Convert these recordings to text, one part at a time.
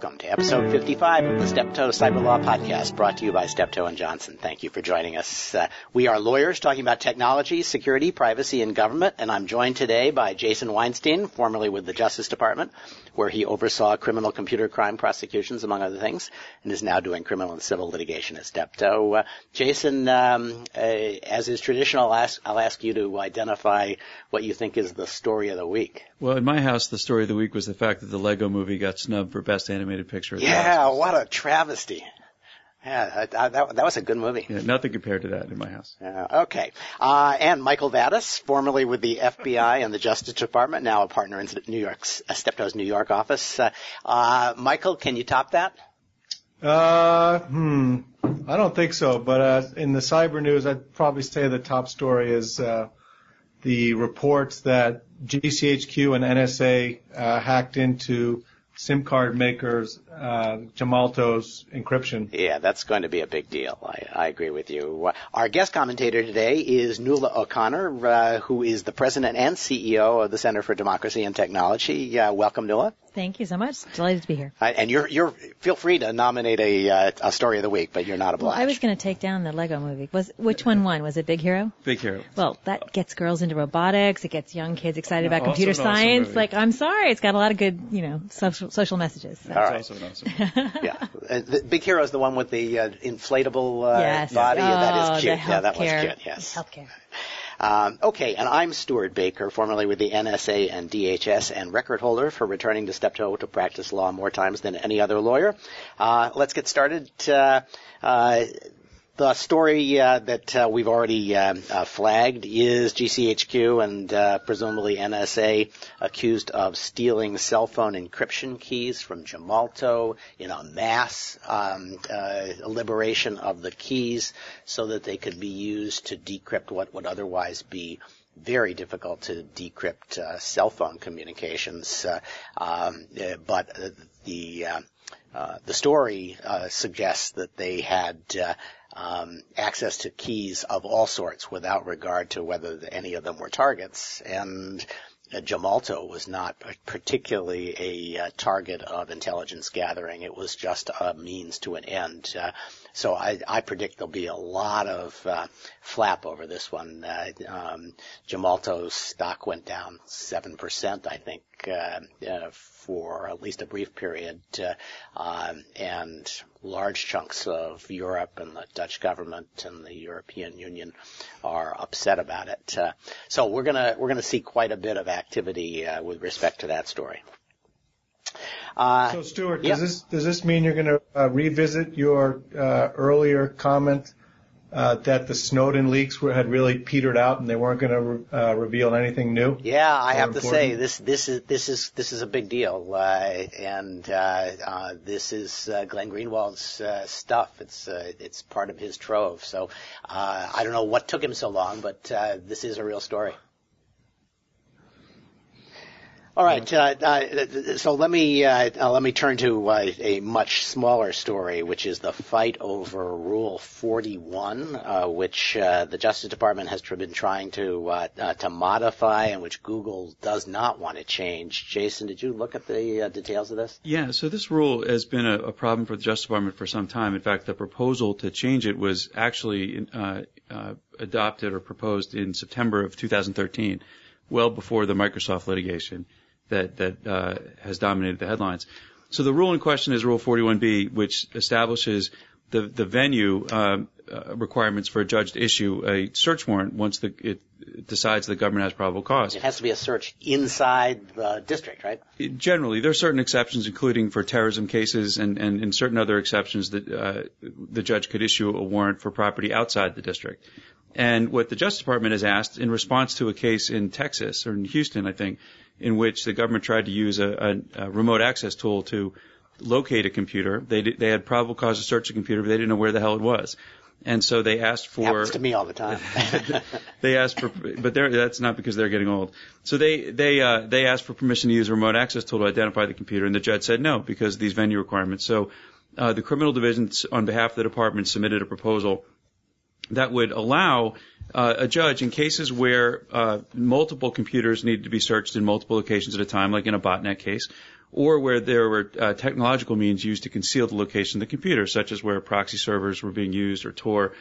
welcome to episode 55 of the Steptoe Cyber Law Podcast, brought to you by Steptoe and Johnson. Thank you for joining us. Uh, we are lawyers talking about technology, security, privacy, and government, and I'm joined today by Jason Weinstein, formerly with the Justice Department, where he oversaw criminal computer crime prosecutions, among other things, and is now doing criminal and civil litigation at Steptoe. Uh, Jason, um, uh, as is traditional, I'll ask, I'll ask you to identify what you think is the story of the week. Well, in my house, the story of the week was the fact that the Lego movie got snubbed for Best Animated Picture. Yeah, what a travesty. Yeah, that, that, that, was a good movie. Yeah, nothing compared to that in my house. Uh, okay. Uh, and Michael Vatis, formerly with the FBI and the Justice Department, now a partner in New York's, uh, Steptoe's New York office. Uh, uh, Michael, can you top that? Uh, hmm. I don't think so, but uh, in the cyber news, I'd probably say the top story is uh, the reports that GCHQ and NSA uh, hacked into SIM card makers, uh, Gemalto's encryption. Yeah, that's going to be a big deal. I, I agree with you. Our guest commentator today is Nuala O'Connor, uh, who is the president and CEO of the Center for Democracy and Technology. Uh, welcome, Nuala. Thank you so much. Delighted to be here. Uh, and you're you're feel free to nominate a uh, a story of the week, but you're not obliged. Well, I was going to take down the Lego movie. Was which one won? Was it Big Hero? Big Hero. Well, that gets girls into robotics. It gets young kids excited about computer science. like, I'm sorry, it's got a lot of good, you know, social social messages. So. All right. Awesome. yeah, uh, the Big Hero is the one with the uh, inflatable uh, yes. body. Oh, that is cute. yeah, that was cute. Yes. Healthcare. Um, okay, and I'm Stewart Baker, formerly with the NSA and DHS, and record holder for returning to Steptoe to practice law more times than any other lawyer. Uh, let's get started. Uh, uh, the story uh, that uh, we've already uh, uh flagged is GCHQ and uh, presumably NSA accused of stealing cell phone encryption keys from Gemalto in a mass um, uh, liberation of the keys so that they could be used to decrypt what would otherwise be very difficult to decrypt cell phone communications. Um, but the the story suggests that they had um, access to keys of all sorts without regard to whether any of them were targets. And uh, Gemalto was not particularly a uh, target of intelligence gathering. It was just a means to an end. Uh, so I, I, predict there'll be a lot of uh, flap over this one. Uh, um, Gemalto's stock went down seven percent, I think, uh, for at least a brief period, um, and large chunks of Europe and the Dutch government and the European Union are upset about it. Uh, so we're gonna we're gonna see quite a bit of activity uh, with respect to that story. Uh, so Stewart, does this does this mean you're going to uh, revisit your uh, earlier comment uh, that the Snowden leaks were, had really petered out and they weren't going to re- uh, reveal anything new? Yeah, I have important? to say this this is this is this is a big deal, uh, and uh, uh, this is uh, Glenn Greenwald's uh, stuff. It's uh, it's part of his trove. So uh, I don't know what took him so long, but uh, this is a real story. All right. Uh, uh, so let me uh, uh let me turn to uh, a much smaller story, which is the fight over Rule 41, uh, which the Justice Department has been trying to to modify, and which Google does not want to change. Jason, did you look at the details of this? Yeah. So this rule has been a, a, problem for the Justice Department for some time. In fact, the proposal to change it was actually adopted or proposed in September of 2013, well before the Microsoft litigation that that uh, has dominated the headlines. So the rule in question is Rule 41B, which establishes the the venue uh, requirements for a judge to issue a search warrant once the, it decides the government has probable cause. It has to be a search inside the district, right? Generally, there are certain exceptions, including for terrorism cases and, and in certain other exceptions that uh, the judge could issue a warrant for property outside the district. And what the Justice Department has asked in response to a case in Texas or in Houston, I think, in which the government tried to use a, a, a remote access tool to locate a computer. They did, they had probable cause to search a computer, but they didn't know where the hell it was. And so they asked for. Happens to me all the time. they asked for, but that's not because they're getting old. So they they uh, they asked for permission to use a remote access tool to identify the computer, and the judge said no because of these venue requirements. So uh, the criminal division, on behalf of the department, submitted a proposal that would allow uh, a judge in cases where uh, multiple computers need to be searched in multiple locations at a time, like in a botnet case, or where there were uh, technological means used to conceal the location of the computer, such as where proxy servers were being used or Tor.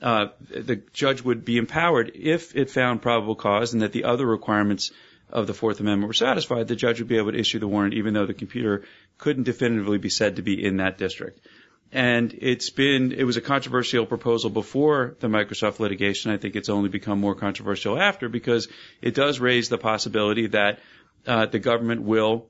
Uh, the judge would be empowered if it found probable cause and that the other requirements of the Fourth Amendment were satisfied, the judge would be able to issue the warrant even though the computer couldn't definitively be said to be in that district. And it's been, it was a controversial proposal before the Microsoft litigation. I think it's only become more controversial after because it does raise the possibility that uh, the government will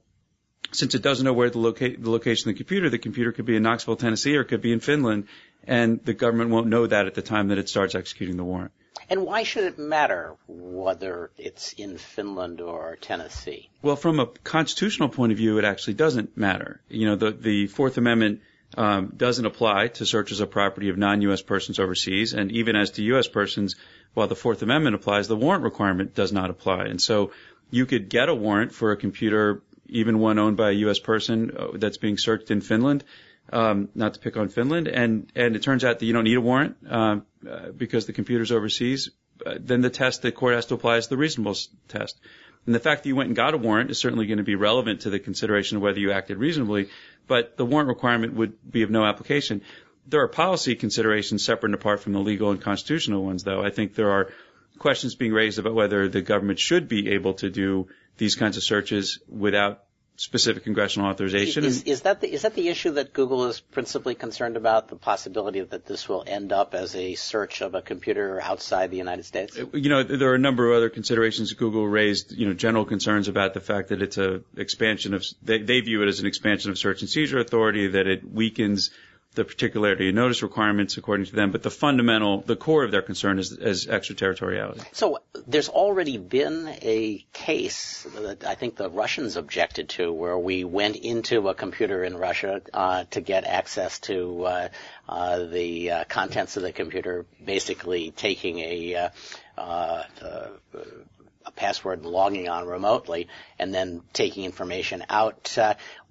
since it doesn't know where the, loca- the location of the computer, the computer could be in Knoxville, Tennessee, or it could be in Finland, and the government won't know that at the time that it starts executing the warrant. And why should it matter whether it's in Finland or Tennessee? Well, from a constitutional point of view, it actually doesn't matter. You know, the, the Fourth Amendment um, doesn't apply to searches of property of non-U.S. persons overseas, and even as to U.S. persons, while the Fourth Amendment applies, the warrant requirement does not apply. And so you could get a warrant for a computer even one owned by a U.S. person uh, that's being searched in Finland. Um, not to pick on Finland, and and it turns out that you don't need a warrant um, uh, because the computer's overseas. Uh, then the test the court has to apply is the reasonable test. And the fact that you went and got a warrant is certainly going to be relevant to the consideration of whether you acted reasonably, but the warrant requirement would be of no application. There are policy considerations separate and apart from the legal and constitutional ones, though. I think there are questions being raised about whether the government should be able to do these kinds of searches without specific congressional authorization. Is, is, that the, is that the issue that Google is principally concerned about? The possibility that this will end up as a search of a computer outside the United States? Uh, you know, there are a number of other considerations. Google raised, you know, general concerns about the fact that it's a expansion of. They, they view it as an expansion of search and seizure authority. That it weakens the particularity of notice requirements according to them, but the fundamental, the core of their concern is, is extraterritoriality. So there's already been a case that I think the Russians objected to where we went into a computer in Russia uh, to get access to uh, uh, the uh, contents of the computer, basically taking a uh, uh, a password and logging on remotely and then taking information out.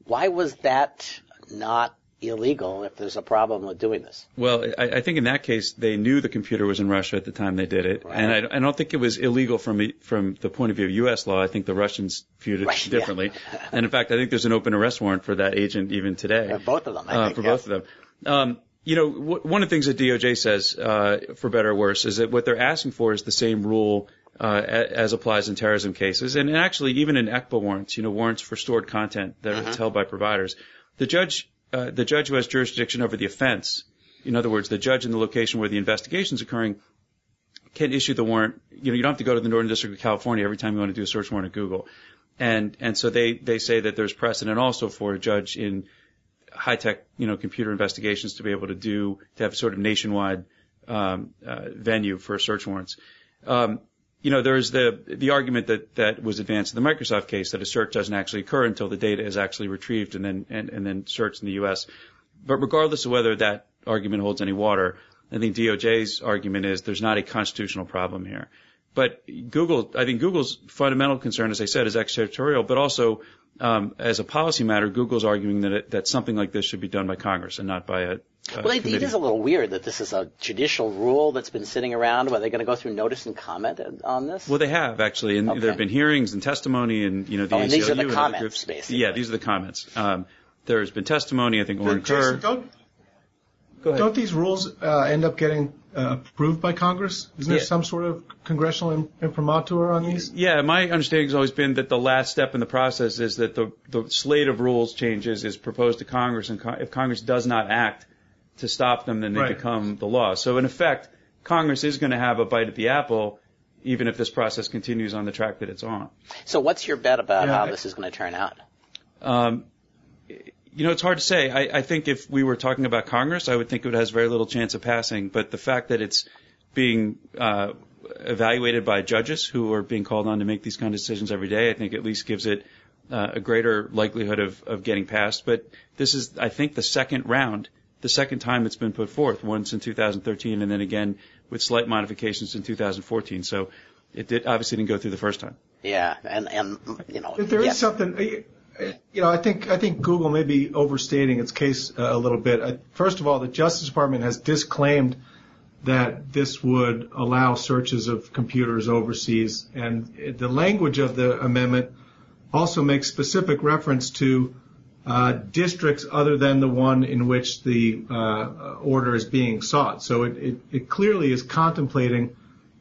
why was that not illegal if there's a problem with doing this. Well, I, I, think in that case they knew the computer was in Russia at the time they did it, right. and I, I, don't think it was illegal from from the point of view of U.S. law. I think the Russians viewed it right, differently, yeah. and in fact, I think there's an open arrest warrant for that agent even today. For both of them, uh, think, for both of them. Um, you know, w- one of the things that DOJ says, uh, for better or worse, is that what they're asking for is the same rule uh, as applies in terrorism cases, and actually even in ECPA warrants, you know, warrants for stored content that uh-huh. are held by providers. The judge uh, the judge who has jurisdiction over the offense, in other words, the judge in the location where the investigation is occurring, can issue the warrant. You know, you don't have to go to the Northern District of California every time you want to do a search warrant at Google. And and so they they say that there's precedent also for a judge in high tech you know computer investigations to be able to do to have sort of nationwide um, uh, venue for search warrants. Um, you know, there's the the argument that that was advanced in the Microsoft case that a search doesn't actually occur until the data is actually retrieved and then and, and then searched in the U.S. But regardless of whether that argument holds any water, I think DOJ's argument is there's not a constitutional problem here. But Google, I think Google's fundamental concern, as I said, is extraterritorial, but also um, as a policy matter, Google's arguing that it, that something like this should be done by Congress and not by a, uh, well, it, it is a little weird that this is a judicial rule that's been sitting around. Are they going to go through notice and comment on this? Well, they have actually, and okay. there have been hearings and testimony, and you know the oh, and these are the comments, basically. Yeah, these are the comments. Um, there has been testimony. I think Orin Kerr. Don't, don't these rules uh, end up getting uh, approved by Congress? Isn't there some sort of congressional imprimatur on these? Yeah, my understanding has always been that the last step in the process is that the, the slate of rules changes is proposed to Congress, and if Congress does not act, to stop them, then they right. become the law. So in effect, Congress is going to have a bite at the apple, even if this process continues on the track that it's on. So what's your bet about yeah, how this is going to turn out? Um, you know, it's hard to say. I, I think if we were talking about Congress, I would think it has very little chance of passing. But the fact that it's being uh, evaluated by judges who are being called on to make these kind of decisions every day, I think at least gives it uh, a greater likelihood of, of getting passed. But this is, I think, the second round the second time it's been put forth, once in 2013 and then again with slight modifications in 2014. So it did, obviously didn't go through the first time. Yeah, and and you know, if there yes. is something, you know, I think I think Google may be overstating its case a little bit. First of all, the Justice Department has disclaimed that this would allow searches of computers overseas, and the language of the amendment also makes specific reference to uh, districts other than the one in which the uh, order is being sought. So it, clearly is contemplating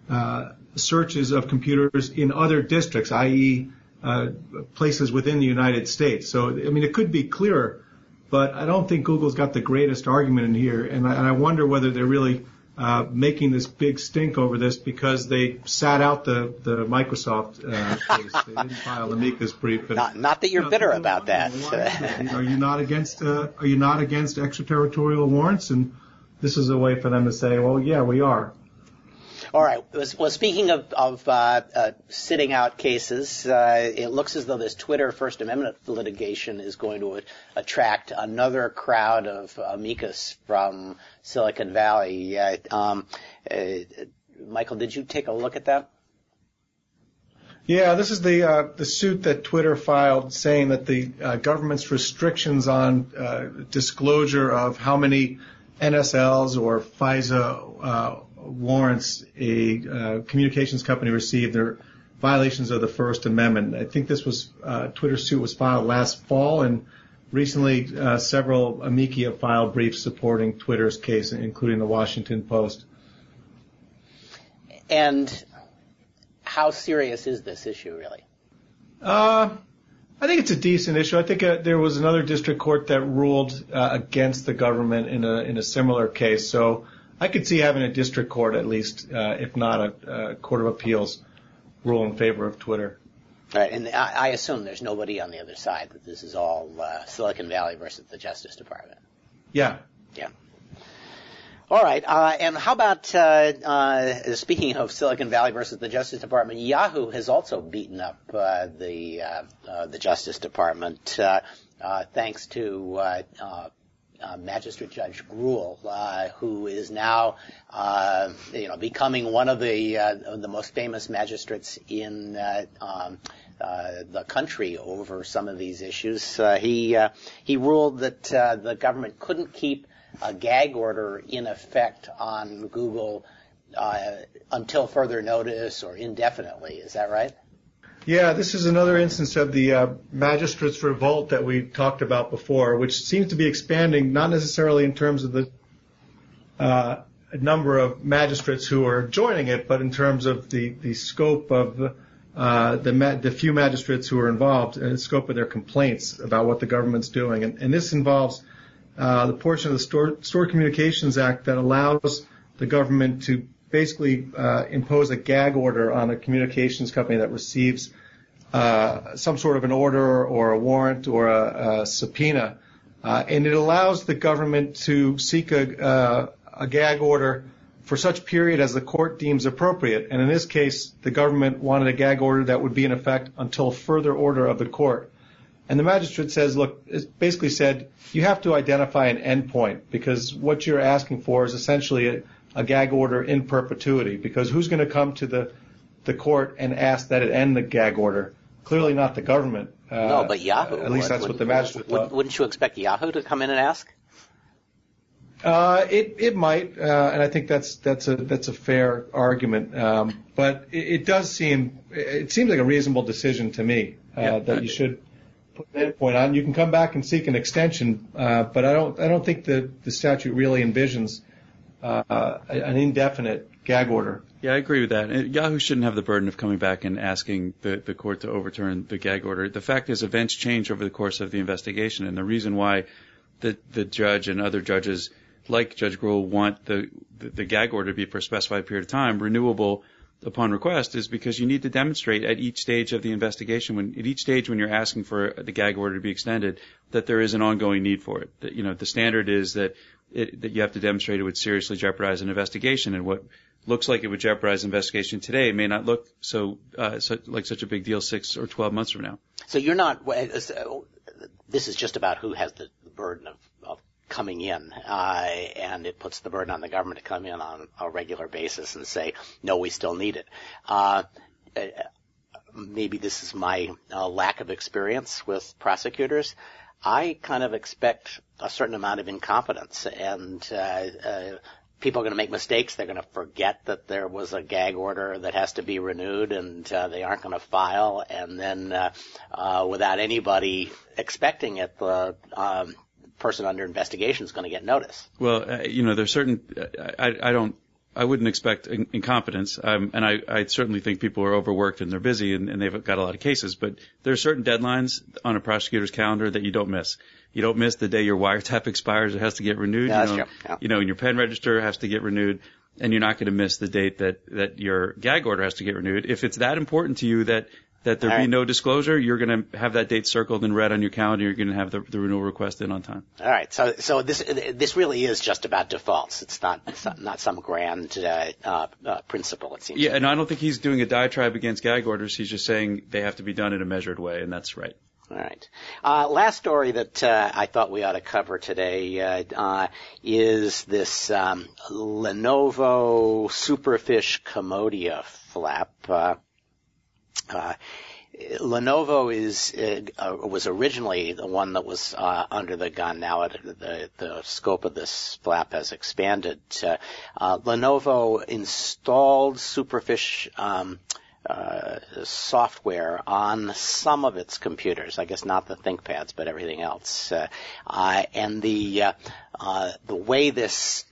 uh, searches of computers in other districts, i.e., uh, places within the United States. So I mean, it could be clearer, but I don't think Google's got the greatest argument in here, and I wonder whether they're really uh, making this big stink over this because they sat out the the Microsoft uh, case. They didn't file the amicus brief. And, not, not that you're you know, bitter about that. are you not against uh, Are you not against extraterritorial warrants? And this is a way for them to say, well, yeah, we are. All right. Well, speaking of, of uh, uh, sitting out cases, uh, it looks as though this Twitter First Amendment litigation is going to attract another crowd of amicus from Silicon Valley. Um, uh, Michael, did you take a look at that? Yeah, this is the uh, the suit that Twitter filed, saying that the uh, government's restrictions on disclosure of how many NSLs or FISA warrants a uh, communications company received their violations of the First Amendment. I think this was uh, Twitter's suit was filed last fall, and recently uh, several amici have filed briefs supporting Twitter's case, including the Washington Post. And how serious is this issue, really? Uh, I think it's a decent issue. I think uh, there was another district court that ruled uh, against the government in a in a similar case. So I could see having a district court at least, uh, if not a, a court of appeals, rule in favor of Twitter. Right, and I, I assume there's nobody on the other side that this is all uh, Silicon Valley versus the Justice Department. Yeah. Yeah. All right, uh, and how about uh, uh, speaking of Silicon Valley versus the Justice Department? Yahoo has also beaten up uh, the uh, uh, the Justice Department thanks to uh, Magistrate Judge Grewal, uh, who is now, uh, you know, becoming one of the uh, the most famous magistrates in uh, um, uh, the country over some of these issues. he he ruled that the government couldn't keep a gag order in effect on Google until further notice or indefinitely. Is that right? Yeah, this is another instance of the uh, magistrates' revolt that we talked about before, which seems to be expanding, not necessarily in terms of the uh, number of magistrates who are joining it, but in terms of the, the scope of uh, the, ma- the few magistrates who are involved and the scope of their complaints about what the government's doing. And, and this involves uh, the portion of the Store, Stored Communications Act that allows the government to basically uh, impose a gag order on a communications company that receives uh, some sort of an order or a warrant or a, a subpoena, uh, and it allows the government to seek a, uh, a gag order for such period as the court deems appropriate. And in this case, the government wanted a gag order that would be in effect until further order of the court. And the magistrate says, look, it basically said, you have to identify an endpoint because what you're asking for is essentially a, a gag order in perpetuity because who's going to come to the the court and ask that it end the gag order? Clearly not the government. Uh, no, but Yahoo. At least that's what the magistrate would, thought. Wouldn't you expect Yahoo to come in and ask? Uh, it it might, uh, and I think that's that's a that's a fair argument. Um, but it, it does seem it seems like a reasonable decision to me uh, yeah. that you should put an endpoint on. You can come back and seek an extension, uh, but I don't I don't think the the statute really envisions uh, an indefinite gag order. Yeah, I agree with that. Yahoo shouldn't have the burden of coming back and asking the, the court to overturn the gag order. The fact is, events change over the course of the investigation, and the reason why the the judge and other judges, like Judge Grewal, want the, the the gag order to be for a specified period of time, renewable upon request, is because you need to demonstrate at each stage of the investigation, when at each stage when you're asking for the gag order to be extended, that there is an ongoing need for it. That you know the standard is that it, that you have to demonstrate it would seriously jeopardize an investigation. And what looks like it would jeopardize investigation today may not look so, uh, so like such a big deal six or twelve months from now. So you're not. This is just about who has the burden of, of coming in, uh, and it puts the burden on the government to come in on a regular basis and say, no, we still need it. Uh, maybe this is my uh, lack of experience with prosecutors. I kind of expect a certain amount of incompetence and uh, uh, people are going to make mistakes. They're going to forget that there was a gag order that has to be renewed, and uh, they aren't going to file. And then, uh, uh, without anybody expecting it, the um, person under investigation is going to get notice. Well, uh, you know, there's certain. I, I don't. I wouldn't expect in- incompetence, um, and I, I certainly think people are overworked and they're busy and, and they've got a lot of cases. But there are certain deadlines on a prosecutor's calendar that you don't miss. You don't miss the day your wiretap expires; it has to get renewed. Yeah, you that's know, true. Yeah. you know, and your pen register has to get renewed, and you're not going to miss the date that that your gag order has to get renewed. If it's that important to you that that there All be right. no disclosure, you're going to have that date circled in red on your calendar. You're going to have the, the renewal request in on time. All right, so so this this really is just about defaults. It's not it's not- some grand uh, uh, uh, principle. It seems. Yeah, and I don't think he's doing a diatribe against gag orders. He's just saying they have to be done in a measured way, and that's right. All right. Uh, last story that uh, I thought we ought to cover today uh, uh, is this um, Lenovo Superfish Komodia flap. Uh, Lenovo is uh, uh, was originally the one that was uh, under the gun. Now it, the the scope of this flap has expanded. Uh, Lenovo installed Superfish um, uh, software on some of its computers. I guess not the ThinkPads, but everything else. Uh, and the the way this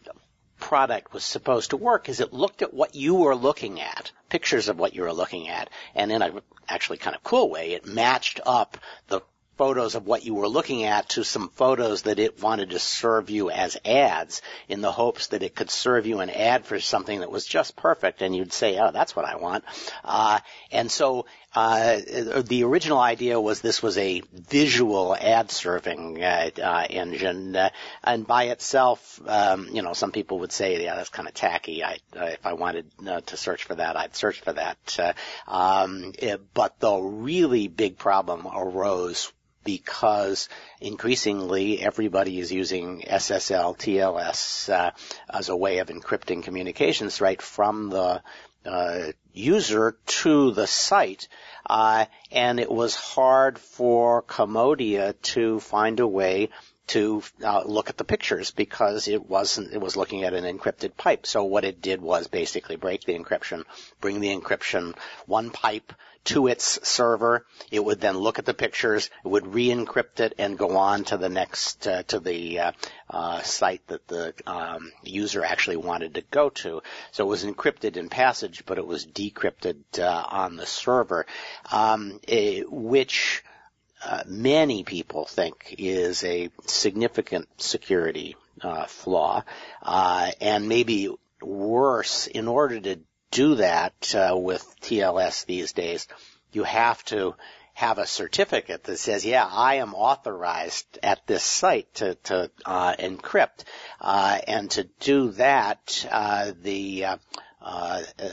product was supposed to work is it looked at what you were looking at, pictures of what you were looking at, and in a actually kind of cool way, it matched up the photos of what you were looking at to some photos that it wanted to serve you as ads in the hopes that it could serve you an ad for something that was just perfect and you'd say, oh, that's what I want. Uh, and so uh, the original idea was this was a visual ad serving uh, uh, engine, uh, and by itself, um, you know, some people would say, yeah, that's kind of tacky. I, if I wanted uh, to search for that, I'd search for that. Uh, um, it, but the really big problem arose because increasingly everybody is using SSL, TLS as a way of encrypting communications right from the uh, user to the site, uh, and it was hard for Komodia to find a way to uh, look at the pictures because it wasn't it was looking at an encrypted pipe. So what it did was basically break the encryption, bring the encryption one pipe to its server. It would then look at the pictures, it would re-encrypt it, and go on to the next uh, to the uh, uh, site that the um, user actually wanted to go to. So it was encrypted in passage, but it was decrypted uh, on the server, um, eh, which uh, many people think is a significant security uh, flaw, uh, and maybe worse. In order to do that uh, with TLS these days, you have to have a certificate that says, "Yeah, I am authorized at this site to to uh, encrypt," uh, and to do that, uh, the uh, uh,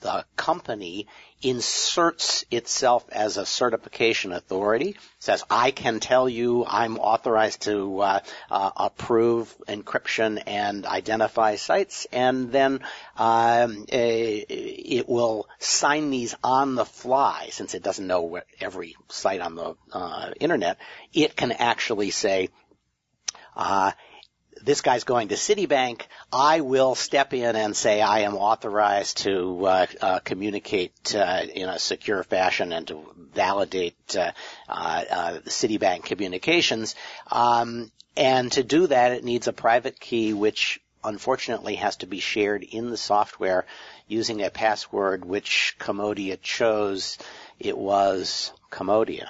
the company inserts itself as a certification authority, says, I can tell you I'm authorized to uh, uh, approve encryption and identify sites, and then um, eh, it will sign these on the fly, since it doesn't know every site on the uh, internet, it can actually say, uh, this guy's going to Citibank, I will step in and say I am authorized to uh, uh, communicate uh, in a secure fashion and to validate uh, uh, uh, Citibank communications. Um, and to do that, it needs a private key, which unfortunately has to be shared in the software using a password which Komodia chose. It was Komodia.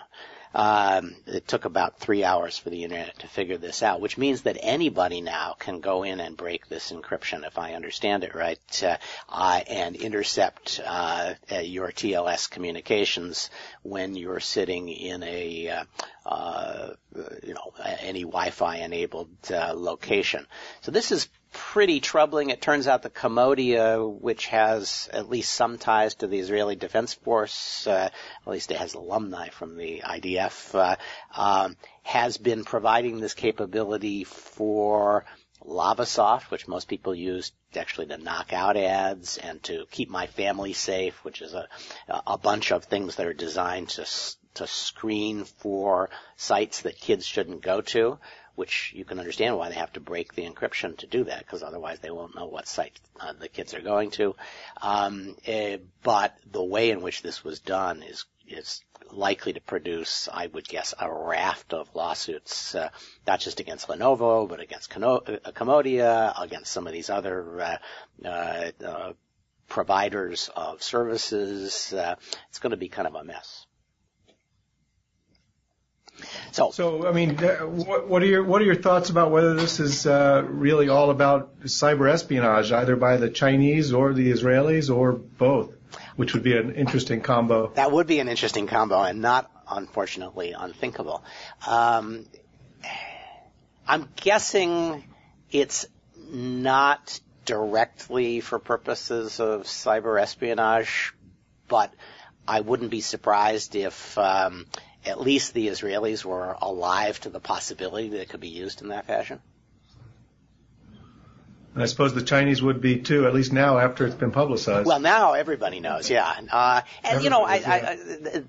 Um, it took about three hours for the internet to figure this out, which means that anybody now can go in and break this encryption, if I understand it right, uh, uh, and intercept uh, uh, your TLS communications when you're sitting in a uh, uh, you know any Wi-Fi enabled location. So this is pretty troubling. It turns out the Komodia, which has at least some ties to the Israeli Defense Force, uh, at least it has alumni from the IDF, uh, um, has been providing this capability for Lavasoft, which most people use actually to knock out ads and to keep my family safe, which is a, a bunch of things that are designed to, to screen for sites that kids shouldn't go to. Which you can understand why they have to break the encryption to do that, because otherwise they won't know what site uh, the kids are going to. Um, uh, but the way in which this was done is is likely to produce, I would guess, a raft of lawsuits, uh, not just against Lenovo, but against Komodia, against some of these other uh, uh, uh providers of services. it's going to be kind of a mess. So, so I mean, what, what, are your what are your thoughts about whether this is uh, really all about cyber espionage, either by the Chinese or the Israelis or both, which would be an interesting combo. That would be an interesting combo, and not unfortunately unthinkable. Um, I'm guessing it's not directly for purposes of cyber espionage, but I wouldn't be surprised if um, at least the Israelis were alive to the possibility that it could be used in that fashion. And I suppose the Chinese would be too, at least now after it's been publicized. Well, now everybody knows, yeah. Uh, and you know, I, I, I,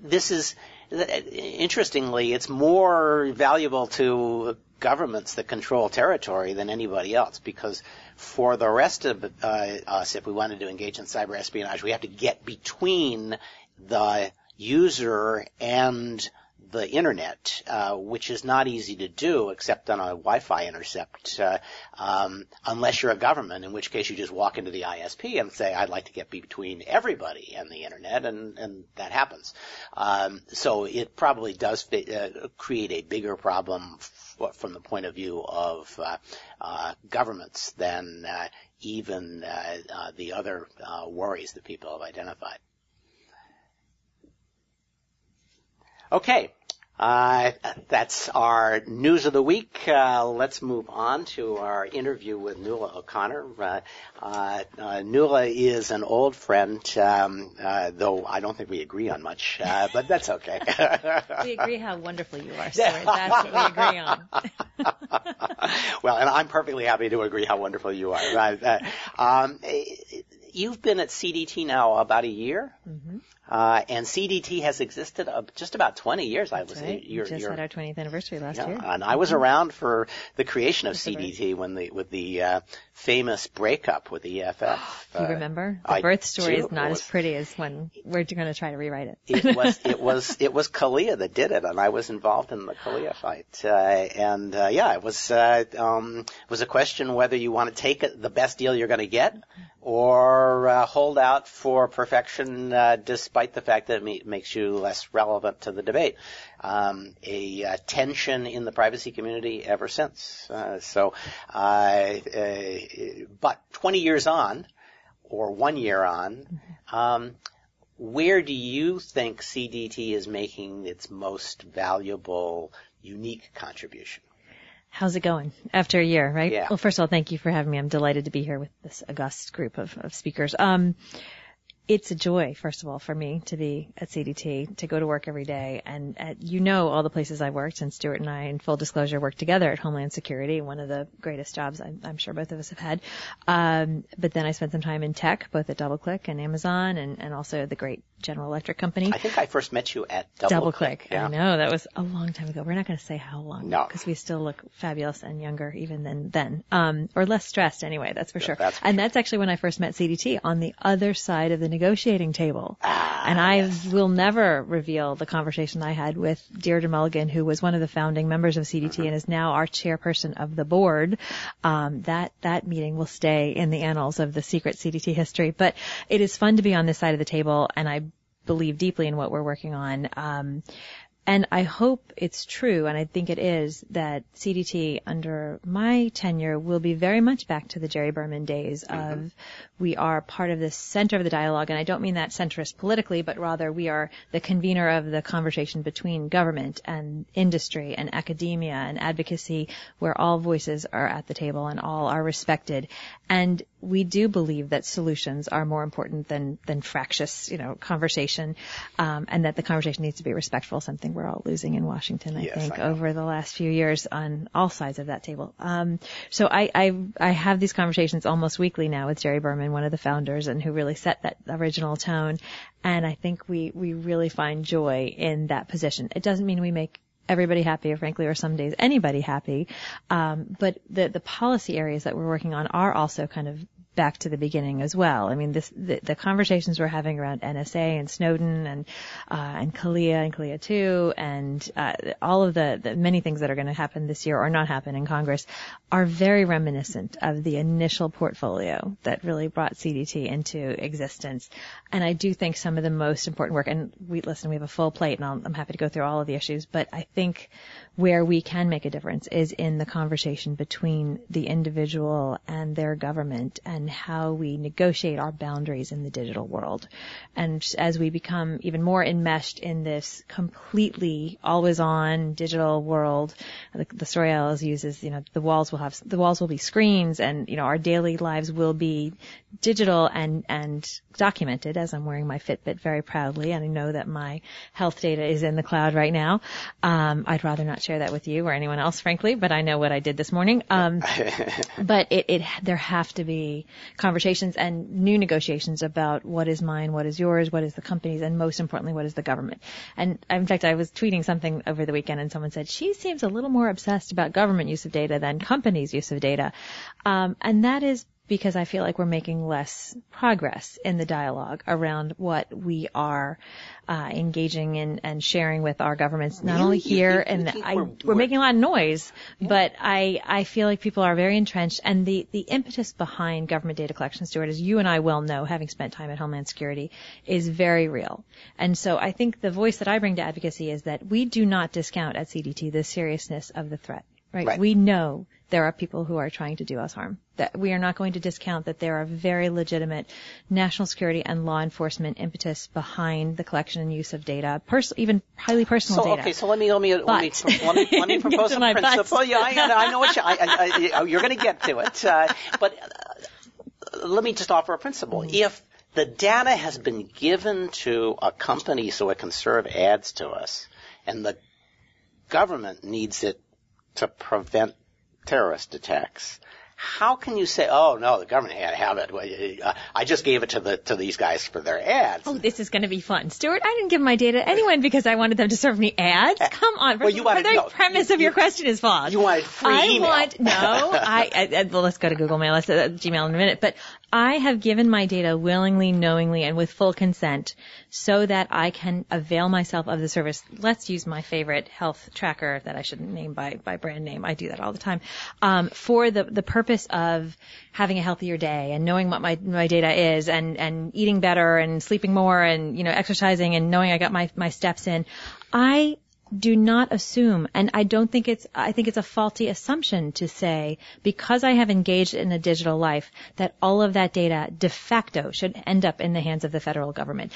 this is interestingly, it's more valuable to governments that control territory than anybody else because for the rest of uh, us, if we wanted to engage in cyber espionage, we have to get between the user and the internet, uh, which is not easy to do except on a Wi-Fi intercept, uh, um, unless you're a government, in which case you just walk into the ISP and say, "I'd like to get between everybody and the internet," and and that happens. Um, so it probably does uh, create a bigger problem f- from the point of view of uh, uh, governments than uh, even the other worries that people have identified. Okay. Uh, that's our news of the week. Uh, let's move on to our interview with Nuala O'Connor. Uh, uh, uh Nuala is an old friend, um, uh, though I don't think we agree on much, uh but that's okay. we agree how wonderful you are, Stewart. That's what we agree on. well, and I'm perfectly happy to agree how wonderful you are. Um, you've been at CDT now about a year. Mm-hmm. Uh, and CDT has existed uh, just about 20 years. That's I was right. You're, just you're, had our 20th anniversary last yeah, year, and I was mm-hmm. around for the creation of CDT when the with the uh, famous breakup with the EFF. you uh, remember? The I birth story do. is not was, as pretty as when we're going to try to rewrite it. it was it was it was CALEA that did it, and I was involved in the CALEA fight. Uh, and uh, yeah, it was uh, um, it was a question whether you want to take it, the best deal you're going to get, or uh, hold out for perfection, uh, despite the fact that it makes you less relevant to the debate. Um, a uh, tension in the privacy community ever since. Uh, so, uh, uh, but 20 years on, or one year on, um, where do you think CDT is making its most valuable, unique contribution? How's it going after a year, right? Yeah. Well, first of all, thank you for having me. I'm delighted to be here with this august group of, of speakers. Um, it's a joy, first of all, for me to be at CDT, to go to work every day. And at, you know all the places I worked, and Stewart and I, in full disclosure, worked together at Homeland Security, one of the greatest jobs I'm, I'm sure both of us have had. Um, but then I spent some time in tech, both at DoubleClick and Amazon, and, and also the great General Electric company. I think I first met you at DoubleClick. DoubleClick. Yeah. I know that was a long time ago. We're not going to say how long, no, because we still look fabulous and younger even than then, um, or less stressed anyway. That's for yeah, sure. That's for and sure. that's actually when I first met CDT on the other side of the negotiating table Ah, and I yes. will never reveal the conversation I had with Deirdre Mulligan, who was one of the founding members of CDT and is now our chairperson of the board. Um, that that meeting will stay in the annals of the secret CDT history. But it is fun to be on this side of the table, and I believe deeply in what we're working on. Um, and I hope it's true, and I think it is, that CDT under my tenure will be very much back to the Jerry Berman days mm-hmm. of we are part of the center of the dialogue, and I don't mean that centrist politically, but rather we are the convener of the conversation between government and industry and academia and advocacy where all voices are at the table and all are respected. And we do believe that solutions are more important than, than fractious, you know, conversation, um, and that the conversation needs to be respectful, something we're all losing in Washington, I yes, think, I over the last few years on all sides of that table. Um, so I, I, I have these conversations almost weekly now with Jerry Berman, one of the founders, and who really set that original tone. And I think we, we really find joy in that position. It doesn't mean we make everybody happy, or frankly, or some days anybody happy. Um, but the the policy areas that we're working on are also kind of back to the beginning as well. I mean, this, the, the conversations we're having around NSA and Snowden and uh, and CALEA and CALEA 2 and uh, all of the, the many things that are going to happen this year or not happen in Congress are very reminiscent of the initial portfolio that really brought CDT into existence. And I do think some of the most important work, and we listen, we have a full plate, and i am happy to go through all of the issues, but I think where we can make a difference is in the conversation between the individual and their government and how we negotiate our boundaries in the digital world. And as we become even more enmeshed in this completely always on digital world, the, the story I always use is, you know, the walls will have, the walls will be screens and, you know, our daily lives will be digital and, and documented as I'm wearing my Fitbit very proudly. And I know that my health data is in the cloud right now. Um, I'd rather not share that with you or anyone else, frankly, but I know what I did this morning. Um, but it, it, there have to be conversations and new negotiations about what is mine, what is yours, what is the company's, and most importantly, what is the government. And in fact, I was tweeting something over the weekend and someone said, she seems a little more obsessed about government use of data than companies' use of data. Um, and that is because I feel like we're making less progress in the dialogue around what we are uh, engaging in and sharing with our governments, not really? only here and I, we're, we're, we're, making a lot of noise, yeah. but I I feel like people are very entrenched, and the the impetus behind government data collection, Stewart, as you and I well know, having spent time at Homeland Security, is very real. And so I think the voice that I bring to advocacy is that we do not discount at CDT the seriousness of the threat. Right? right. We know there are people who are trying to do us harm. That we are not going to discount that there are very legitimate national security and law enforcement impetus behind the collection and use of data, pers- even highly personal so, data. Okay, so let me let me let me, let me, let me propose a principle. Yeah, I, I know what you, I, I, you're going to get to it, uh, but uh, let me just offer a principle. Mm-hmm. If the data has been given to a company so it can serve ads to us, and the government needs it to prevent terrorist attacks. How can you say, oh no, the government had to have it. Uh, I just gave it to the to these guys for their ads. Oh, this is going to be fun, Stewart. I didn't give my data to anyone because I wanted them to serve me ads. Come on, well, you wanted, the no, premise you, of your question is false. You wanted free I email. want no. I, I well, let's go to Google Mail. Let's uh, Gmail in a minute. But I have given my data willingly, knowingly, and with full consent so that I can avail myself of the service. Let's use my favorite health tracker that I shouldn't name by, by brand name. I do that all the time. Um, for the, the purpose of having a healthier day and knowing what my, my data is and, and eating better and sleeping more and, you know, exercising and knowing I got my, my steps in. I do not assume, and I don't think it's, I think it's a faulty assumption to say, because I have engaged in a digital life, that all of that data de facto should end up in the hands of the federal government.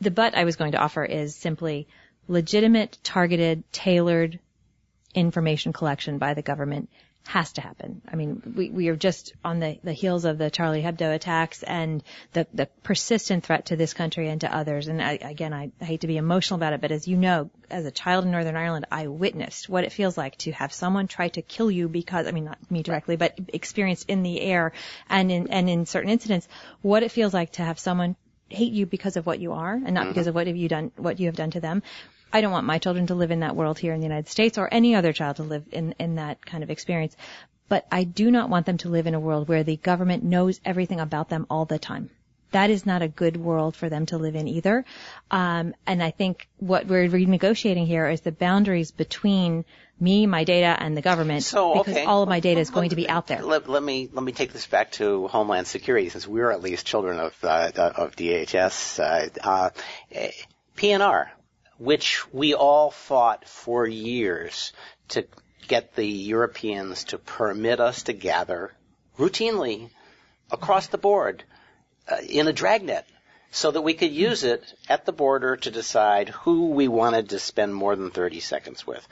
The but I was going to offer is simply legitimate, targeted, tailored information collection by the government has to happen. I mean, we, we are just on the, the heels of the Charlie Hebdo attacks and the, the persistent threat to this country and to others. And I, again, I, I hate to be emotional about it, but as you know, as a child in Northern Ireland, I witnessed what it feels like to have someone try to kill you because, I mean, not me directly, but experienced in the air and in, and in certain incidents, what it feels like to have someone hate you because of what you are and not mm-hmm. because of what have you done, what you have done to them. I don't want my children to live in that world here in the United States or any other child to live in, in that kind of experience. But I do not want them to live in a world where the government knows everything about them all the time. That is not a good world for them to live in either. Um, and I think what we're renegotiating here is the boundaries between me, my data, and the government, so, because okay. all of my data is going to be out there. Let, let, me let me take this back to Homeland Security, since we're at least children of uh, of DHS. Uh, uh, PNR which we all fought for years to get the Europeans to permit us to gather routinely across the board uh, in a dragnet so that we could use it at the border to decide who we wanted to spend more than 30 seconds with.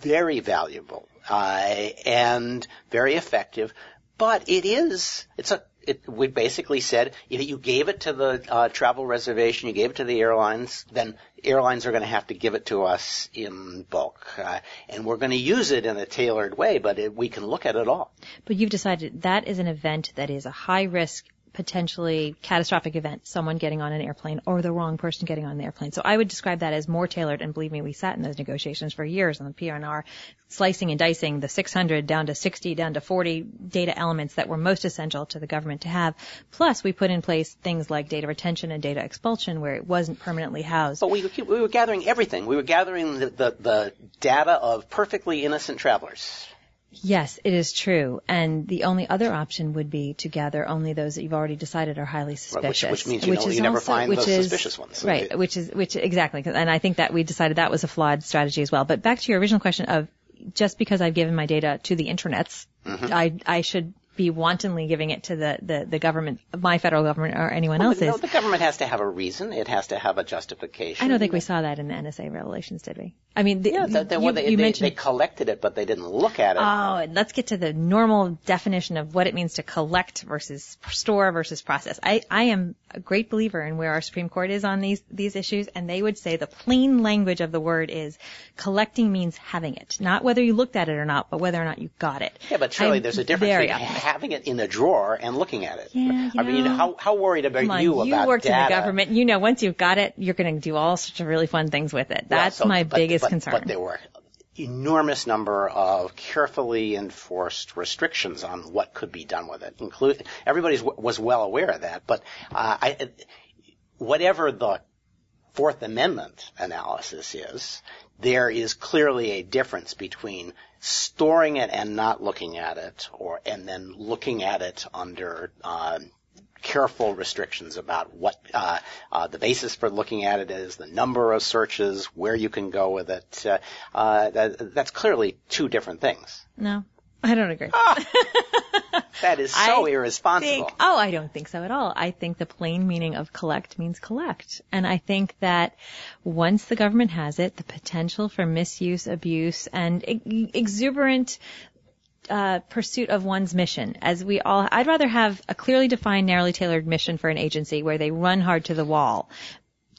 Very valuable uh, and very effective, but it is, it's a it, we basically said if you gave it to the uh, travel reservation, you gave it to the airlines, then airlines are going to have to give it to us in bulk, uh, and we're going to use it in a tailored way. But it, we can look at it all. But you've decided that is an event that is a high risk potentially catastrophic event, someone getting on an airplane or the wrong person getting on the airplane. So I would describe that as more tailored. And believe me, we sat in those negotiations for years on the PNR, slicing and dicing the 600 down to 60, down to 40 data elements that were most essential to the government to have. Plus, we put in place things like data retention and data expulsion where it wasn't permanently housed. But we, we were gathering everything. We were gathering the, the, the data of perfectly innocent travelers. Yes, it is true. And the only other option would be to gather only those that you've already decided are highly suspicious. Which, which means you, know, you never also, find which those is, suspicious ones. Right, which is, which, exactly. And I think that we decided that was a flawed strategy as well. But back to your original question of just because I've given my data to the internets, Mm-hmm. I, I should be wantonly giving it to the, the, the government, my federal government or anyone Well, else's. no, the government has to have a reason. It has to have a justification. I don't think we saw that in the NSA revelations, did we? I mean, the, Yeah, the, the, you, well, they, you they, mentioned they collected it, but they didn't look at it. Oh, and let's get to the normal definition of what it means to collect versus store versus process. I, I am a great believer in where our Supreme Court is on these, these issues, and they would say the plain language of the word is collecting means having it. Not whether you looked at it or not, but whether or not you got it. yeah, but surely I'm there's a difference between having it in a drawer and looking at it. Yeah, you I mean, know, how, how worried about on, you you about worked data? in the government. You know, once you've got it, you're going to do all sorts of really fun things with it. Well, That's so- my but- biggest but- concern. But there were enormous number of carefully enforced restrictions on what could be done with it. Include everybody was well aware of that, but uh, I, whatever the Fourth Amendment analysis is, there is clearly a difference between storing it and not looking at it, or and then looking at it under uh, careful restrictions about what uh, uh, the basis for looking at it is, the number of searches, where you can go with it. Uh, uh, that, that's clearly two different things. no, I don't agree. That is so I irresponsible. think, oh, I don't think so at all. I think the plain meaning of collect means collect. And I think that once the government has it, the potential for misuse, abuse, and ex- exuberant uh, pursuit of one's mission. As we all, I'd rather have a clearly defined, narrowly tailored mission for an agency where they run hard to the wall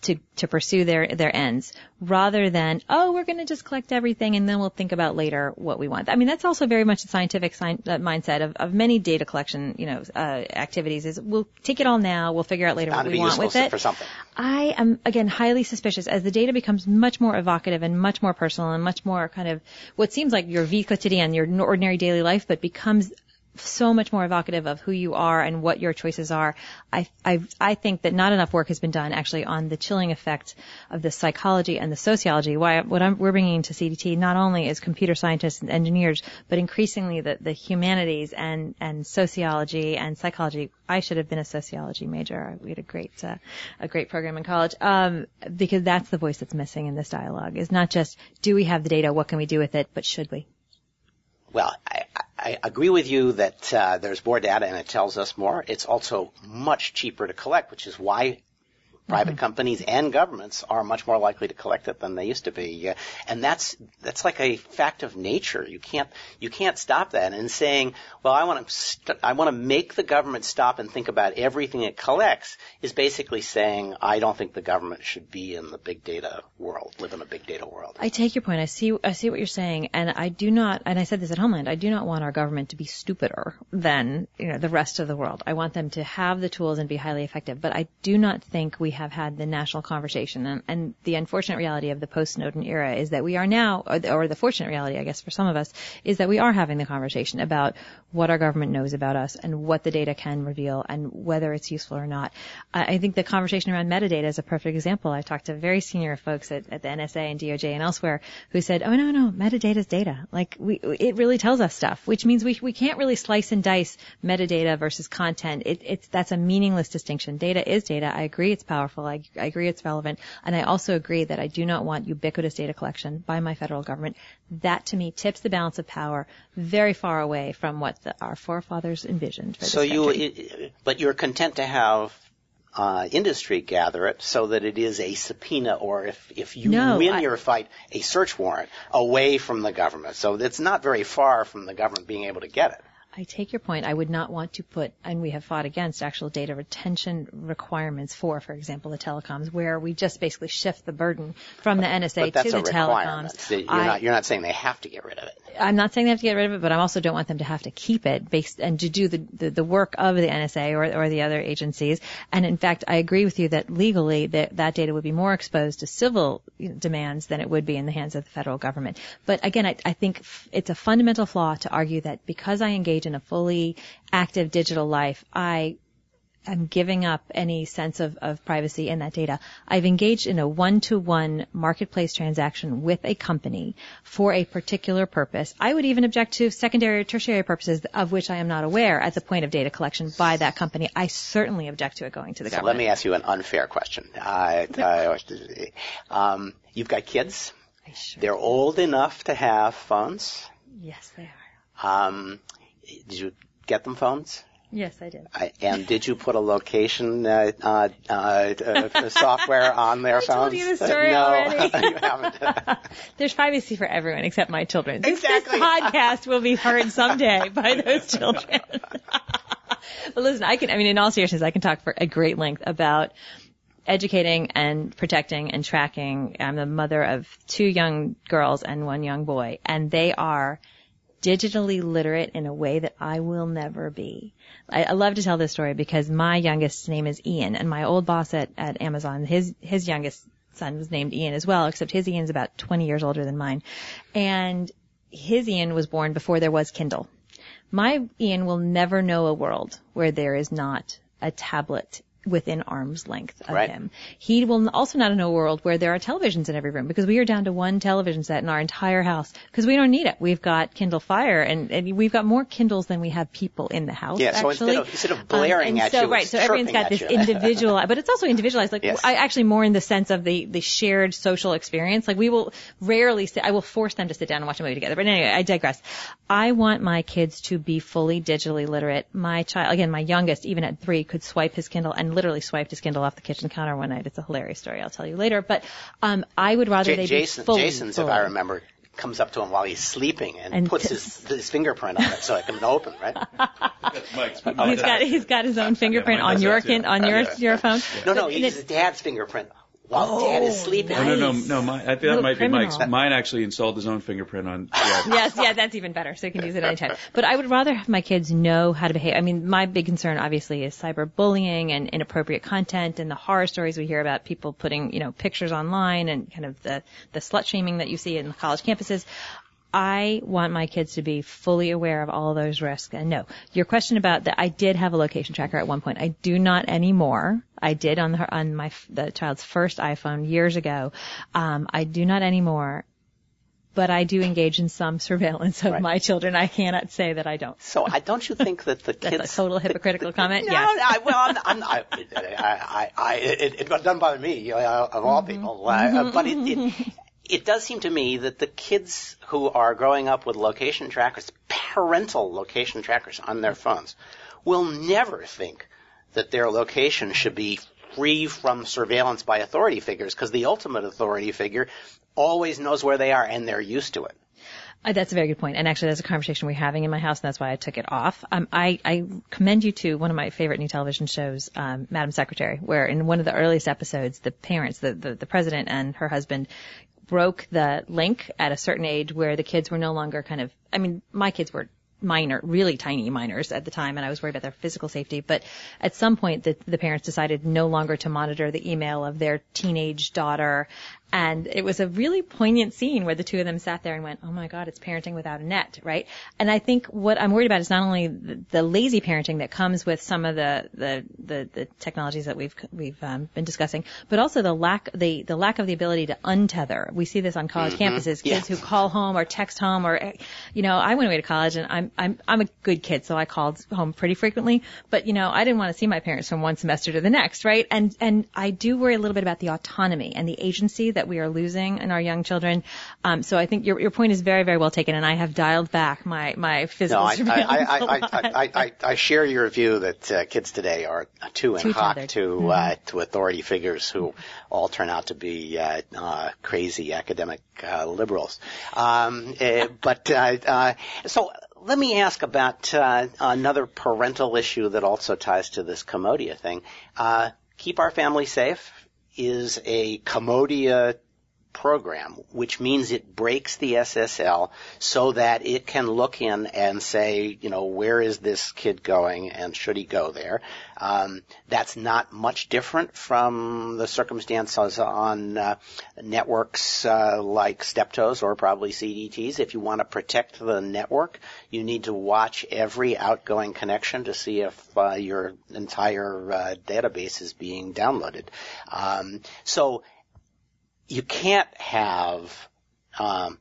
to to pursue their their ends, rather than oh we're going to just collect everything and then we'll think about later what we want. I mean that's also very much the scientific sci- uh, mindset of, of many data collection you know uh, activities is we'll take it all now we'll figure out later what we want with it. for something. I am again highly suspicious as the data becomes much more evocative and much more personal and much more kind of what seems like your vie quotidienne, your ordinary daily life, but becomes so much more evocative of who you are and what your choices are. I, I, I think that not enough work has been done actually on the chilling effect of the psychology and the sociology. Why, what I'm, we're bringing to CDT not only is computer scientists and engineers, but increasingly the, the humanities and, and sociology and psychology. I should have been a sociology major. We had a great, uh, a great program in college. Um, because that's the voice that's missing in this dialogue is not just, do we have the data? What can we do with it? But should we? Well, I, I agree with you that uh, there's more data and it tells us more. It's also much cheaper to collect, which is why private companies and governments are much more likely to collect it than they used to be. Uh, and that's that's like a fact of nature. You can't you can't stop that. And saying, well, I want to st- I want to make the government stop and think about everything it collects is basically saying I don't think the government should be in the big data world, live in a big data world. I take your point. I see. I see what you're saying, and I do not. And I said this at Homeland. I do not want our government to be stupider than you know the rest of the world. I want them to have the tools and be highly effective. But I do not think we have had the national conversation. And, and the unfortunate reality of the post-Snowden era is that we are now, or the, or the fortunate reality, I guess, for some of us, is that we are having the conversation about what our government knows about us and what the data can reveal and whether it's useful or not. I, I think the conversation around metadata is a perfect example. I talked to very senior folks at, at the NSA and DOJ and elsewhere who said, "Oh no, no, metadata is data. Like we, it really tells us stuff, which means we we can't really slice and dice metadata versus content. It, it's that's a meaningless distinction. Data is data. I agree it's powerful. I, I agree it's relevant, and I also agree that I do not want ubiquitous data collection by my federal government. That to me tips the balance of power very far away from what the, our forefathers envisioned. For So you, it, but you're content to have uh, industry gather it so that it is a subpoena, or if if you No, win I- your fight, a search warrant away from the government. So it's not very far from the government being able to get it. I take your point. I would not want to put, and we have fought against actual data retention requirements for, for example, the telecoms, where we just basically shift the burden from the NSA to the telecoms. You're I- not you're not saying they have to get rid of it. I'm not saying they have to get rid of it, but I also don't want them to have to keep it based and to do the, the, the work of the NSA or, or the other agencies. And in fact, I agree with you that legally that, that data would be more exposed to civil demands than it would be in the hands of the federal government. But again, I, I think it's a fundamental flaw to argue that because I engage in a fully active digital life, I I'm giving up any sense of, of privacy in that data. I've engaged in a one-to-one marketplace transaction with a company for a particular purpose. I would even object to secondary or tertiary purposes of which I am not aware at the point of data collection by that company. I certainly object to it going to the So government. let me ask you an unfair question. Uh, uh, um, you've got kids. Sure- They're old enough to have phones. yes, they are. Um, did you get them phones? Yes, I did. I, and did you put a location uh, uh, uh, uh, software on their I phones? told you the story no, already. you haven't. There's privacy for everyone except my children. This, Exactly. this podcast will be heard someday by those children. but listen, I can, I mean, in all seriousness, I can talk for a great length about educating and protecting and tracking. I'm the mother of two young girls and one young boy, and they are digitally literate in a way that I will never be. I, I love to tell this story because my youngest's name is Ian, and my old boss at, at Amazon, his his youngest son was named Ian as well, except his Ian's about 20 years older than mine, and his Ian was born before there was Kindle. My Ian will never know a world where there is not a tablet within arm's length of Right. him. He will also not know a world where there are televisions in every room because we are down to one television set in our entire house because we don't need it. We've got Kindle Fire and, and we've got more Kindles than we have people in the house. Yeah, so actually. instead of- instead of blaring um, and at so, you, right, so everyone's got this individual, but it's also individualized. Like Yes. I actually more in the sense of the the shared social experience. Like we will rarely sit. I will force them to sit down and watch a movie together. But anyway, I digress. I want my kids to be fully digitally literate. My child, again, my youngest, even at three, could swipe his Kindle and literally swiped his Kindle off the kitchen counter one night. It's a hilarious story. I'll tell you later. But um, I would rather J- they Jason, be fully. Jason's, fully. if I remember, comes up to him while he's sleeping and, And puts t- his, his fingerprint on it so it can open, right? Mike's, He's got he's got his own fingerprint mine on your that too. kin, on your your phone. No, no, But he uses his dad's fingerprint while dad is sleeping. Oh, no, no, Nice. no. My, I think that might criminal. be Mike's. Mine actually installed his own fingerprint on. Yeah. yes, yeah, that's even better. So you can use it anytime. But I would rather have my kids know how to behave. I mean, my big concern obviously is cyberbullying and inappropriate content and the horror stories we hear about people putting, you know, pictures online and kind of the, the slut shaming that you see in college campuses. I want my kids to be fully aware of all those risks. And no, your question about that, I did have a location tracker at one point. I do not anymore. I did on the, on my, the child's first iPhone years ago. Um, I do not anymore but I do engage in some surveillance of Right. my children. I cannot say that I don't. So I don't you think that the That's kids a total hypocritical comment. No, yes. I, well, I'm, I'm not. I, I, I, it, it doesn't bother me, uh, of all Mm-hmm. people. Uh, but it, it, it does seem to me that the kids who are growing up with location trackers, parental location trackers on their phones, will never think that their location should be free from surveillance by authority figures, because the ultimate authority figure always knows where they are and they're used to it. Uh, that's a very good point. And actually, that's a conversation we're having in my house, and that's why I took it off. Um, I, I commend you to one of my favorite new television shows, um, Madam Secretary, where in one of the earliest episodes, the parents, the, the, the president and her husband, broke the link at a certain age where the kids were no longer kind of, I mean, my kids were minor, really tiny minors at the time, and I was worried about their physical safety. But at some point, the, the parents decided no longer to monitor the email of their teenage daughter. And it was a really poignant scene where the two of them sat there and went, "Oh my God, it's parenting without a net, right?" And I think what I'm worried about is not only the, the lazy parenting that comes with some of the the the, the technologies that we've we've um, been discussing, but also the lack the the lack of the ability to untether. We see this on college campuses, kids Yeah. who call home or text home, or you know, I went away to college and I'm I'm I'm a good kid, so I called home pretty frequently. But you know, I didn't want to see my parents from one semester to the next, right? And and I do worry a little bit about the autonomy and the agency that we are losing in our young children. Um, so I think your your point is very very well taken, and I have dialed back my my No, physical I, surveillance I, I. I, I, I, I share your view that uh, kids today are too in tethered. to uh, to authority figures who all turn out to be uh, uh, crazy academic uh, liberals. Um, uh, but uh, uh, so let me ask about uh, another parental issue that also ties to this Komodia thing. Uh, Keep our family safe is a Komodia program, which means it breaks the SSL so that it can look in and say, you know, where is this kid going and should he go there? Um, that's not much different from the circumstances on uh, networks uh, like Steptoes or probably CDTs. If you want to protect the network, you need to watch every outgoing connection to see if uh, your entire uh, database is being downloaded. Um, so you can't have um,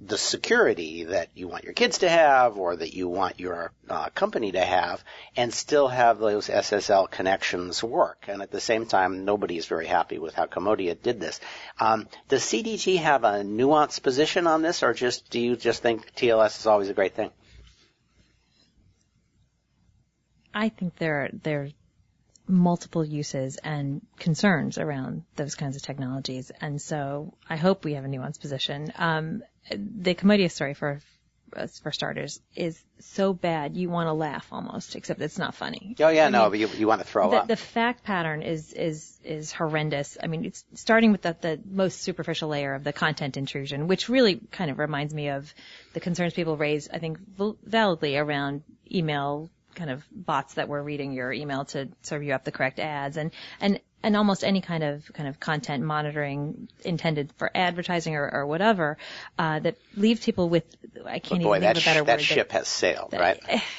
the security that you want your kids to have or that you want your uh, company to have and still have those SSL connections work. And at the same time, nobody is very happy with how Komodia did this. Um, does CDT have a nuanced position on this or just do you just think TLS is always a great thing? I think there there multiple uses and concerns around those kinds of technologies. And so I hope we have a nuanced position. Um, the Komodia's story for for starters is so bad you want to laugh almost, except it's not funny. Oh yeah, I no, mean, but you, you want to throw the, up. The fact pattern is is is horrendous. I mean, it's starting with the, the most superficial layer of the content intrusion, which really kind of reminds me of the concerns people raise, I think validly around email kind of bots that were reading your email to serve you up the correct ads and, and, and almost any kind of kind of content monitoring intended for advertising or, or whatever uh, that leaves people with I can't boy, even think of a better sh- that ship that, has sailed, that, right?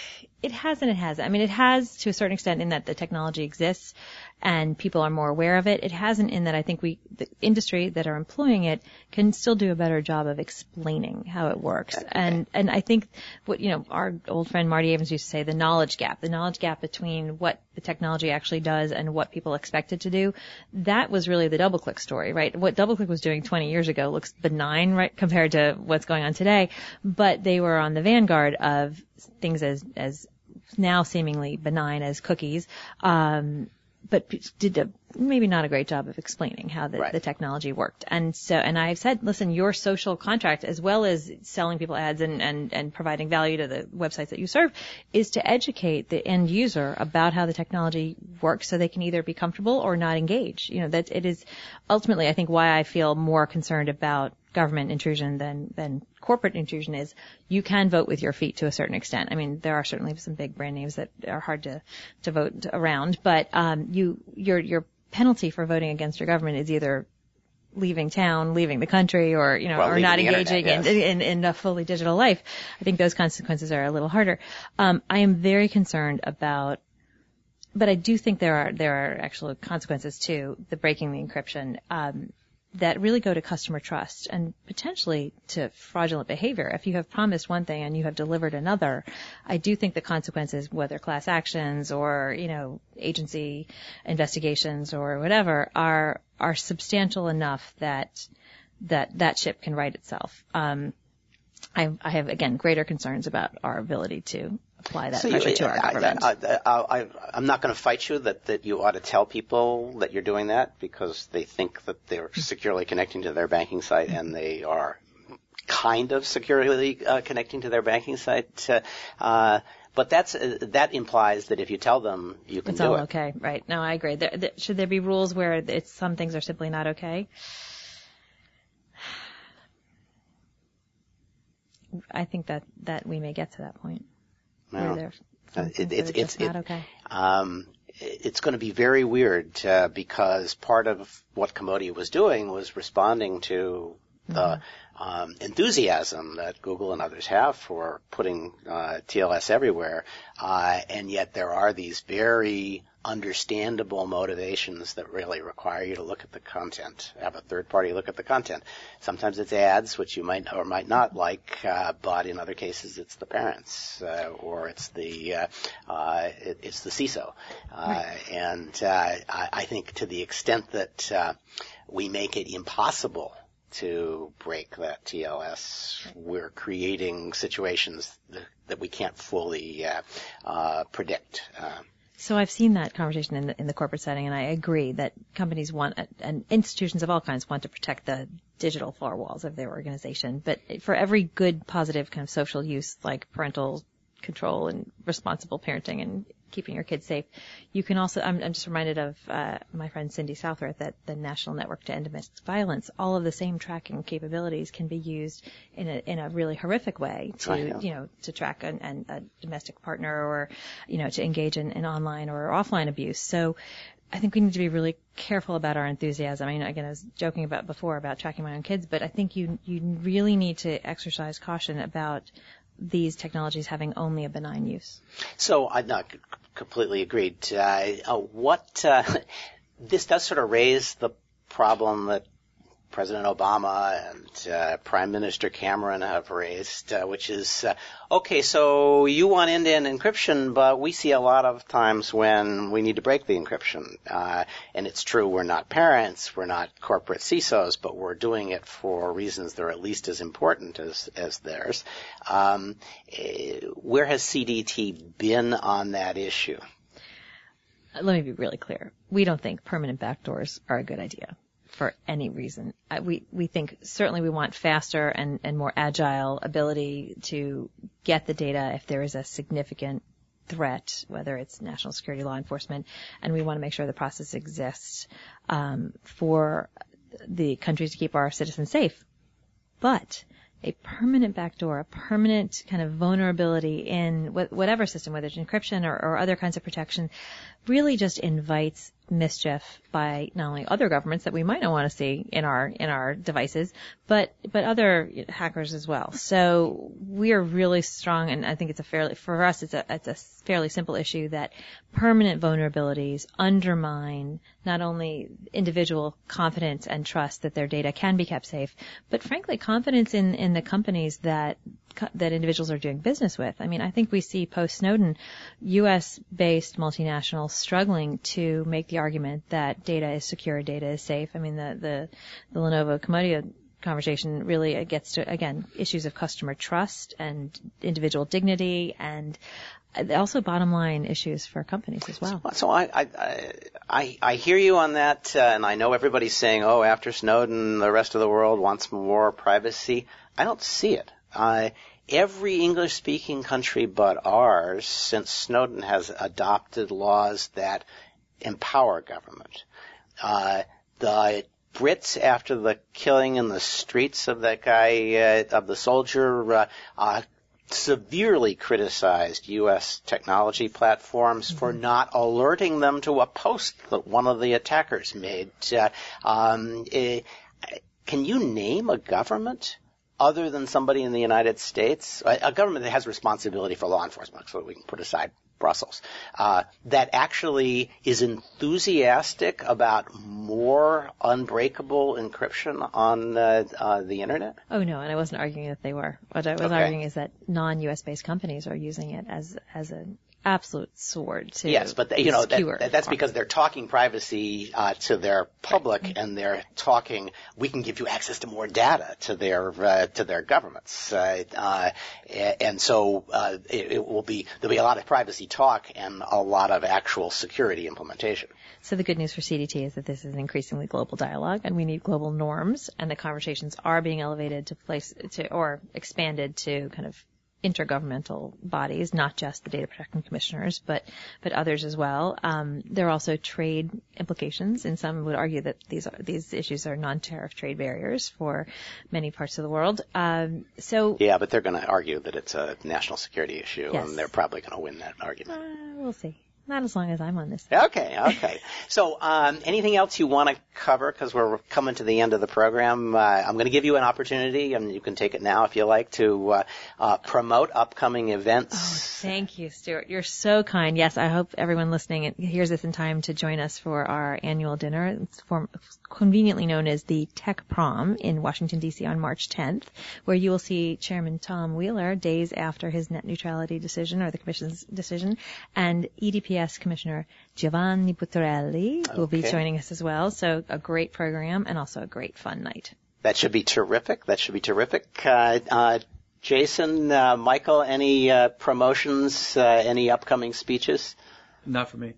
It has and it hasn't. I mean, it has to a certain extent in that the technology exists and people are more aware of it. It hasn't in that I think we, the industry that are employing it can still do a better job of explaining how it works. Okay. And, and I think what, you know, our old friend Marty Evans used to say, the knowledge gap, the knowledge gap between what the technology actually does and what people expect it to do. That was really the DoubleClick story, right? What DoubleClick was doing 20 years ago looks benign, right, compared to what's going on today, but they were on the vanguard of things as, as now seemingly benign as cookies, um, but did a, maybe not a great job of explaining how the, right. the technology worked. And so, and I've said, listen, your social contract, as well as selling people ads and, and, and providing value to the websites that you serve, is to educate the end user about how the technology works so they can either be comfortable or not engage. You know, that it is ultimately, I think, why I feel more concerned about government intrusion than, than corporate intrusion is you can vote with your feet to a certain extent. I mean, there are certainly some big brand names that are hard to, to vote around, but, um, you, your, your penalty for voting against your government is either leaving town, leaving the country, or you know, well, or not engaging internet, yes. in, in, in a fully digital life. I think those consequences are a little harder. Um, I am very concerned about, but I do think there are there are actual consequences to the breaking the encryption. Um, that really go to customer trust and potentially to fraudulent behavior. If you have promised one thing and you have delivered another, I do think the consequences, whether class actions or, you know, agency investigations or whatever, are, are substantial enough that, that, that ship can right itself. Um, I, I have, again, greater concerns about our ability to apply that so pressure you, to our I, government. I, am not going to fight you that, that you ought to tell people that you're doing that because they think that they're securely connecting to their banking site and they are kind of securely uh, connecting to their banking site. Uh, but that's uh, that implies that if you tell them, you can it's do all it. okay, right? No, I agree. There, there, should there be rules where it's some things are simply not okay? I think that that we may get to that point. Where uh, it, it's it's not okay. Um, it's going to be very weird uh, because part of what Komodia was doing was responding to the um, enthusiasm that Google and others have for putting uh, TLS everywhere, uh, and yet there are these very understandable motivations that really require you to look at the content, have a third party look at the content. Sometimes it's ads, which you might or might not like, uh, but in other cases it's the parents, uh, or it's the, uh, uh it, it's the CISO. Uh, right. And, uh, I, I, think to the extent that, we make it impossible to break that TLS, we're creating situations that, that we can't fully, uh, uh, predict. Uh. So I've seen that conversation in the, in the corporate setting, and I agree that companies want, and institutions of all kinds want to protect the digital four walls of their organization. But for every good, positive kind of social use, like parental control and responsible parenting and keeping your kids safe. You can also, I'm, I'm just reminded of uh, my friend Cindy Southworth at the National Network to End Domestic Violence. All of the same tracking capabilities can be used in a in a really horrific way to yeah. you know to track an, an, a domestic partner or you know to engage in, in online or offline abuse. So. I think we need to be really careful about our enthusiasm. I mean, again, I was joking about before about tracking my own kids, but I think you you really need to exercise caution about these technologies having only a benign use. So I'm not c- completely agreed. Uh, uh, what uh, this does sort of raise the problem that President Obama and uh, Prime Minister Cameron have raised, uh, which is, uh, okay, so you want end-to-end encryption, but we see a lot of times when we need to break the encryption. Uh, and it's true, we're not parents, we're not corporate CISOs, but we're doing it for reasons that are at least as important as, as theirs. Um, eh, where has CDT been on that issue? Let me be really clear. We don't think permanent backdoors are a good idea for any reason. Uh, We we think certainly we want faster and, and more agile ability to get the data if there is a significant threat, whether it's national security law enforcement, and we want to make sure the process exists um, for the countries to keep our citizens safe. But a permanent backdoor, a permanent kind of vulnerability in wh- whatever system, whether it's encryption or, or other kinds of protection, really just invites mischief by not only other governments that we might not want to see in our in our devices, but but other hackers as well. So we are really strong, and I think it's a fairly for us it's a it's a fairly simple issue that permanent vulnerabilities undermine not only individual confidence and trust that their data can be kept safe, but frankly confidence in in the companies that that individuals are doing business with. I mean, I think we see post Snowden, U.S. based multinationals struggling to make the argument that data is secure, data is safe. I mean, the the, the Lenovo Komodia conversation really gets to again issues of customer trust and individual dignity and also bottom line issues for companies as well. So I, I, I, I hear you on that, uh, and I know everybody's saying, oh, after Snowden, the rest of the world wants more privacy. I don't see it. Uh, every English-speaking country but ours, since Snowden has adopted laws that empower government. Uh, the Brits, after the killing in the streets of that guy, uh, of the soldier, uh, uh, severely criticized U.S. technology platforms for not alerting them to a post that one of the attackers made. Uh, um, eh, can you name a government other than somebody in the United States, a government that has responsibility for law enforcement, so we can put aside Brussels, uh, that actually is enthusiastic about more unbreakable encryption on uh, uh, the internet? Oh no, and I wasn't arguing that they were. What I was Okay. arguing is that non-U.S. based companies are using it as as an absolute sword to Yes, but they- you know that, that's because they're talking privacy uh, to their public, and they're talking. We can give you access to more data to their uh, to their governments, uh, uh, and so uh, it, it will be there'll be a lot of privacy talk and a lot of actual security implementation. So the good news for CDT is that this is an increasingly global dialogue, and we need global norms, and the conversations are being elevated to place to or expanded to kind of intergovernmental bodies, not just the data protection commissioners, but but others as well. Um, there are also trade implications, and some would argue that these are, these issues are non-tariff trade barriers for many parts of the world. Um, so Yeah, but they're going to argue that it's a national security issue, Yes. and they're probably going to win that argument. uh, we'll see. Not as long as I'm on this. Okay, okay. So, um, anything else you want to cover? Because we're coming to the end of the program. Uh, I'm going to give you an opportunity, and you can take it now if you like, to uh, uh, promote upcoming events. Thank you, Stewart. You're so kind. Yes, I hope everyone listening hears this in time to join us for our annual dinner. It's form, conveniently known as the Tech Prom in Washington, D.C. on March 10th, where you will see Chairman Tom Wheeler days after his net neutrality decision or the Commission's decision, and E EDPS Commissioner Giovanni Buttarelli will be joining us as well. So a great program and also a great fun night. That should be terrific. That should be terrific. Uh, uh, Jason, uh, Michael, any uh, promotions? Uh, any upcoming speeches? Not for me.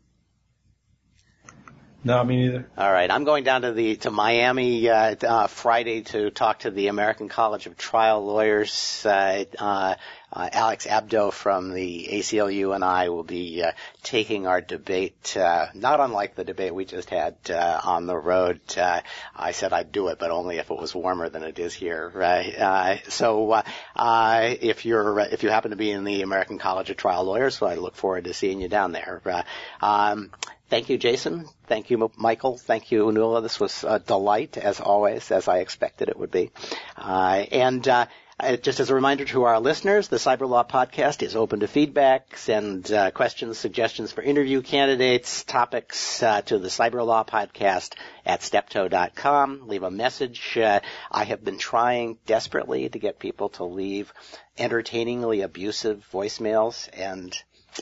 No, me neither. All right, I'm going down to the to Miami uh, uh, Friday to talk to the American College of Trial Lawyers. Uh, uh, uh, Alex Abdo from the ACLU and I will be uh, taking our debate, uh, not unlike the debate we just had uh, on the road. Uh, I said I'd do it, but only if it was warmer than it is here. Right? Uh, so uh, uh, if you're if you happen to be in the American College of Trial Lawyers, well, I look forward to seeing you down there. Uh, um, Thank you, Jason. Thank you, Michael. Thank you, Nuala. This was a delight, as always, as I expected it would be. Uh, and uh, just as a reminder to our listeners, the Cyber Law Podcast is open to feedback. Send uh, questions, suggestions for interview candidates, topics uh, to the Cyber Law Podcast at steptoe.com. Leave a message. Uh, I have been trying desperately to get people to leave entertainingly abusive voicemails, and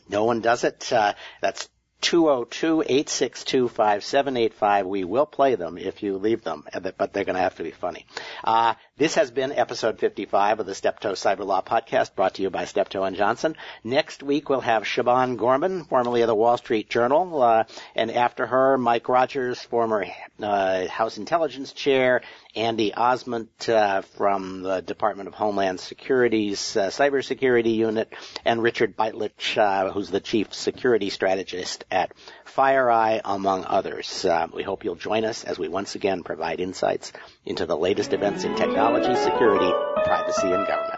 no one does it. Uh, that's 202-862-5785. We will play them if you leave them, but they're going to have to be funny. Uh, this has been episode 55 of the Steptoe Cyber Law Podcast, brought to you by Steptoe and Johnson. Next week we'll have Siobhan Gorman, formerly of the Wall Street Journal, uh, and after her, Mike Rogers, former uh, House Intelligence Chair, Andy Ozment uh, from the Department of Homeland Security's uh, Cybersecurity Unit, and Richard Bejtlich, uh, who's the Chief Security Strategist at FireEye, among others. Uh, we hope you'll join us as we once again provide insights into the latest events in technology, security, privacy, and government.